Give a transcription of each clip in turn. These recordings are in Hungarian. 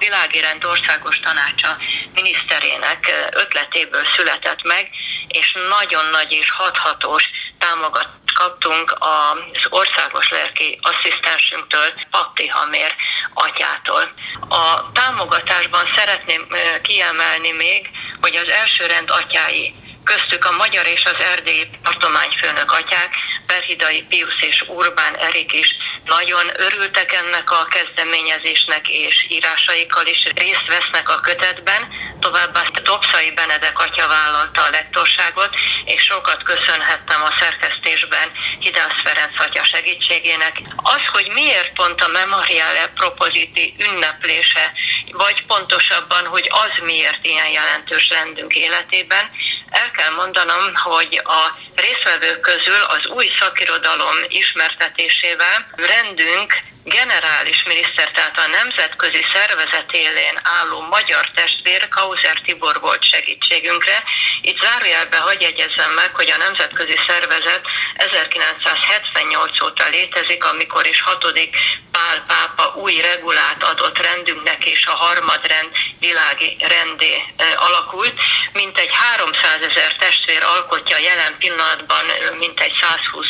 világirend országos tanácsa miniszterének ötletéből született meg, és nagyon nagy és hathatós támogatást kaptunk az országos lelki asszisztensünktől, Patti Hamér atyától. A támogatásban szeretném kiemelni még, hogy az elsőrend atyái köztük a magyar és az erdélyi tartományfőnök atyák, Perhidai Pius és Urbán Erik is nagyon örültek ennek a kezdeményezésnek, és írásaikkal is részt vesznek a kötetben. Továbbá Topszai Benedek atya vállalta a lektorságot, és sokat köszönhettem a szerkesztésben Hidász Ferenc atya segítségének. Az, hogy miért pont a Memoriale Propositi ünneplése, vagy pontosabban, hogy az miért ilyen jelentős rendünk életében, el kell mondanom, hogy a részvevők közül az új szakirodalom ismertetésével rendünk generális miniszter, tehát a nemzetközi szervezet élén álló magyar testvér Kauzer Tibor volt segítségünkre. Itt zárójelbe hagy jegyezzem meg, hogy a nemzetközi szervezet 1978 óta létezik, amikor is hatodik Pál pápa új regulát adott rendünknek, és a harmadrend világi rendé alakult. Mint egy 300 ezer testvér alkotja jelen pillanatban, mint egy 120 országban, akár még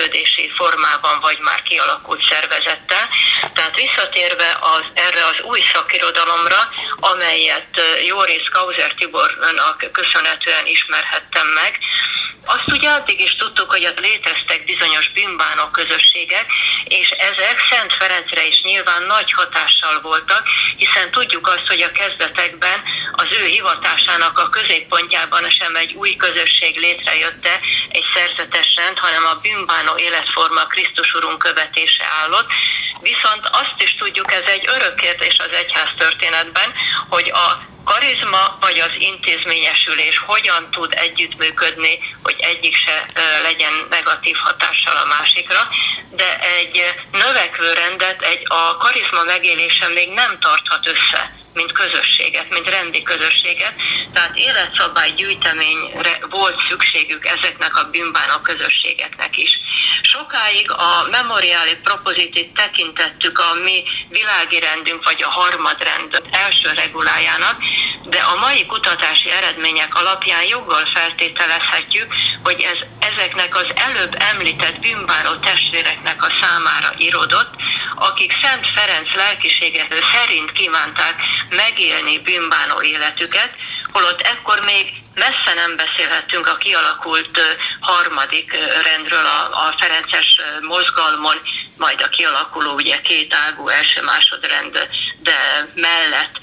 szerveződési formában, vagy már kialakult szervezettel. Tehát visszatérve az, erre az új szakirodalomra, amelyet Jóris Kauzer Tibornak köszönhetően ismerhettem meg, azt ugye addig is tudtuk, hogy ott léteztek bizonyos bűnbánok közösségek, és ezek Szent Ferencre is nyilván nagy hatással voltak, hiszen tudjuk azt, hogy a kezdetekben az ő hivatásának a középpontjában sem egy új közösség létrejötte, egy szerzetes rend, hanem a bűnbánó életforma Krisztus Urunk követése állott. Viszont azt is tudjuk, ez egy örök kérdés az egyház történetben, hogy a karizma vagy az intézményesülés hogyan tud együttműködni, hogy egyik se legyen negatív hatással a másikra, de egy növekvő rendet, egy a karizma megélése még nem tarthat össze mint közösséget, mint rendi közösséget. Tehát életszabály gyűjteményre volt szükségük ezeknek a bűnbánok közösségeknek is. Sokáig a memoriáli propozitit tekintettük a mi világi rendünk, vagy a harmadrend első regulájának, de a mai kutatási eredmények alapján joggal feltételezhetjük, hogy ez ezeknek az előbb említett bűnbánó testvéreknek a számára irodott, akik Szent Ferenc lelkiséget szerint kívánták megélni bűnbánó életüket, holott ekkor még messze nem beszélhettünk a kialakult harmadik rendről, a, a Ferences mozgalmon, majd a kialakuló ugye két ágú első másodrend, de mellett.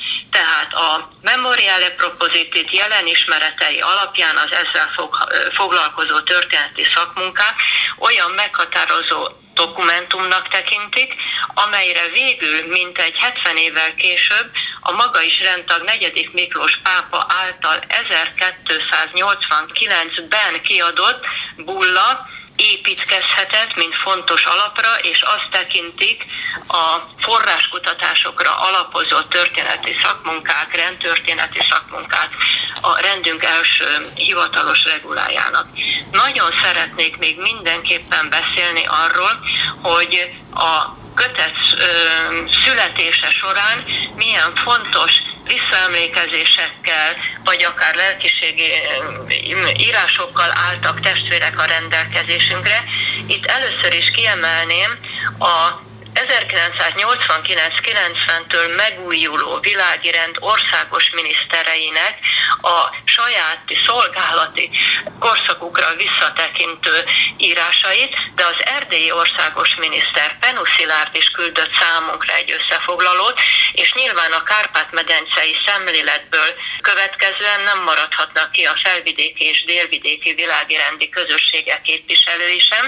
Tehát a Memoriale Propositit jelen ismeretei alapján az ezzel fog, foglalkozó történeti szakmunkák olyan meghatározó dokumentumnak tekintik, amelyre végül mintegy 70 évvel később a maga is rendtag negyedik Miklós pápa által 1289-ben kiadott bulla építkezhetett, mint fontos alapra, és azt tekintik a forráskutatásokra alapozott történeti szakmunkák, rendtörténeti szakmunkák a rendünk első hivatalos regulájának. Nagyon szeretnék még mindenképpen beszélni arról, hogy a kötet születése során milyen fontos visszaemlékezésekkel, vagy akár lelkiségi írásokkal álltak testvérek a rendelkezésünkre. Itt először is kiemelném a 1989-90-től megújuló világi rend országos minisztereinek a saját szolgálati korszakukra visszatekintő írásait, de az erdélyi országos miniszter Penuszilárd is küldött számunkra egy összefoglalót, és nyilván a Kárpát-medencei szemléletből következően nem maradhatnak ki a felvidéki és délvidéki világi rendi közösségek képviselői sem.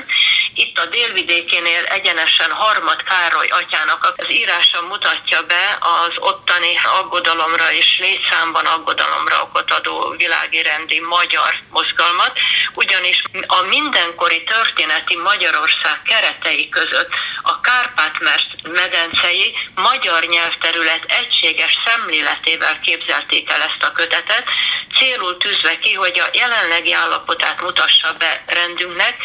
Itt a délvidékénél egyenesen harmad Károly atyának az írása mutatja be az ottani aggodalomra és létszámban aggodalomra okot adó világi rendi magyar mozgalmat. Ugyanis a mindenkori történeti Magyarország keretei között a Kárpát-medencei magyar nyelvterület egységes szemléletével képzelték el ezt a kötetet, célul tűzve ki, hogy a jelenlegi állapotát mutassa be rendünknek,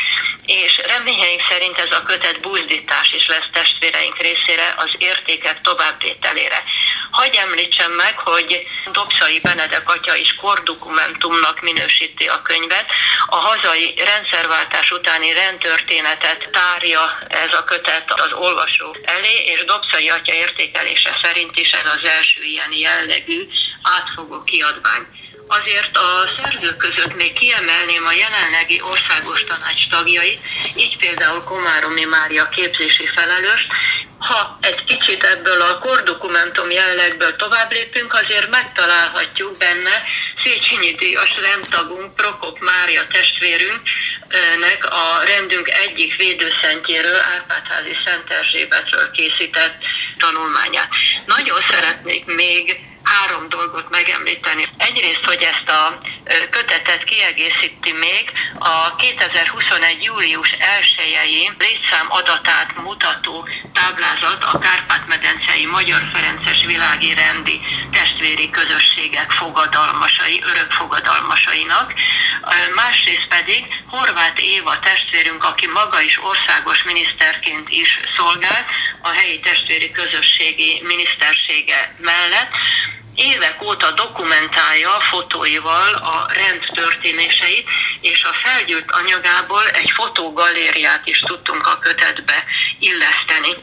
és reményeink szerint ez a kötet buzdítás is lesz testvéreink részére az értékek továbbvételére. Hagy említsem meg, hogy Dobszai Benedek atya is kordokumentumnak minősíti a könyvet. A hazai rendszerváltás utáni rendtörténetet tárja ez a kötet az olvasó elé, és Dobszai atya értékelése szerint is ez az első ilyen jellegű átfogó kiadvány. Azért a szerzők között még kiemelném a jelenlegi országos tanács tagjait, így például Komáromi Mária képzési felelős. Ha egy kicsit ebből a kordokumentum jellegből tovább lépünk, azért megtalálhatjuk benne Széchenyi Díjas rendtagunk, Prokop Mária testvérünknek a rendünk egyik védőszentjéről, Árpádházi Szent Erzsébetről készített tanulmányát. Nagyon szeretnék még három dolgot megemlíteni. Egyrészt, hogy ezt a kötetet kiegészíti még a 2021. július 1-i létszám adatát mutató táblázat a Kárpát-medencei Magyar Ferences világi rendi testvéri közösségek fogadalmasai, örök fogadalmasainak. Másrészt pedig Horváth Éva testvérünk, aki maga is országos miniszterként is szolgált a helyi testvéri közösségi minisztersége mellett, évek óta dokumentálja fotóival a rend történéseit, és a felgyűlt anyagából egy fotógalériát is tudtunk a kötetbe illeszteni.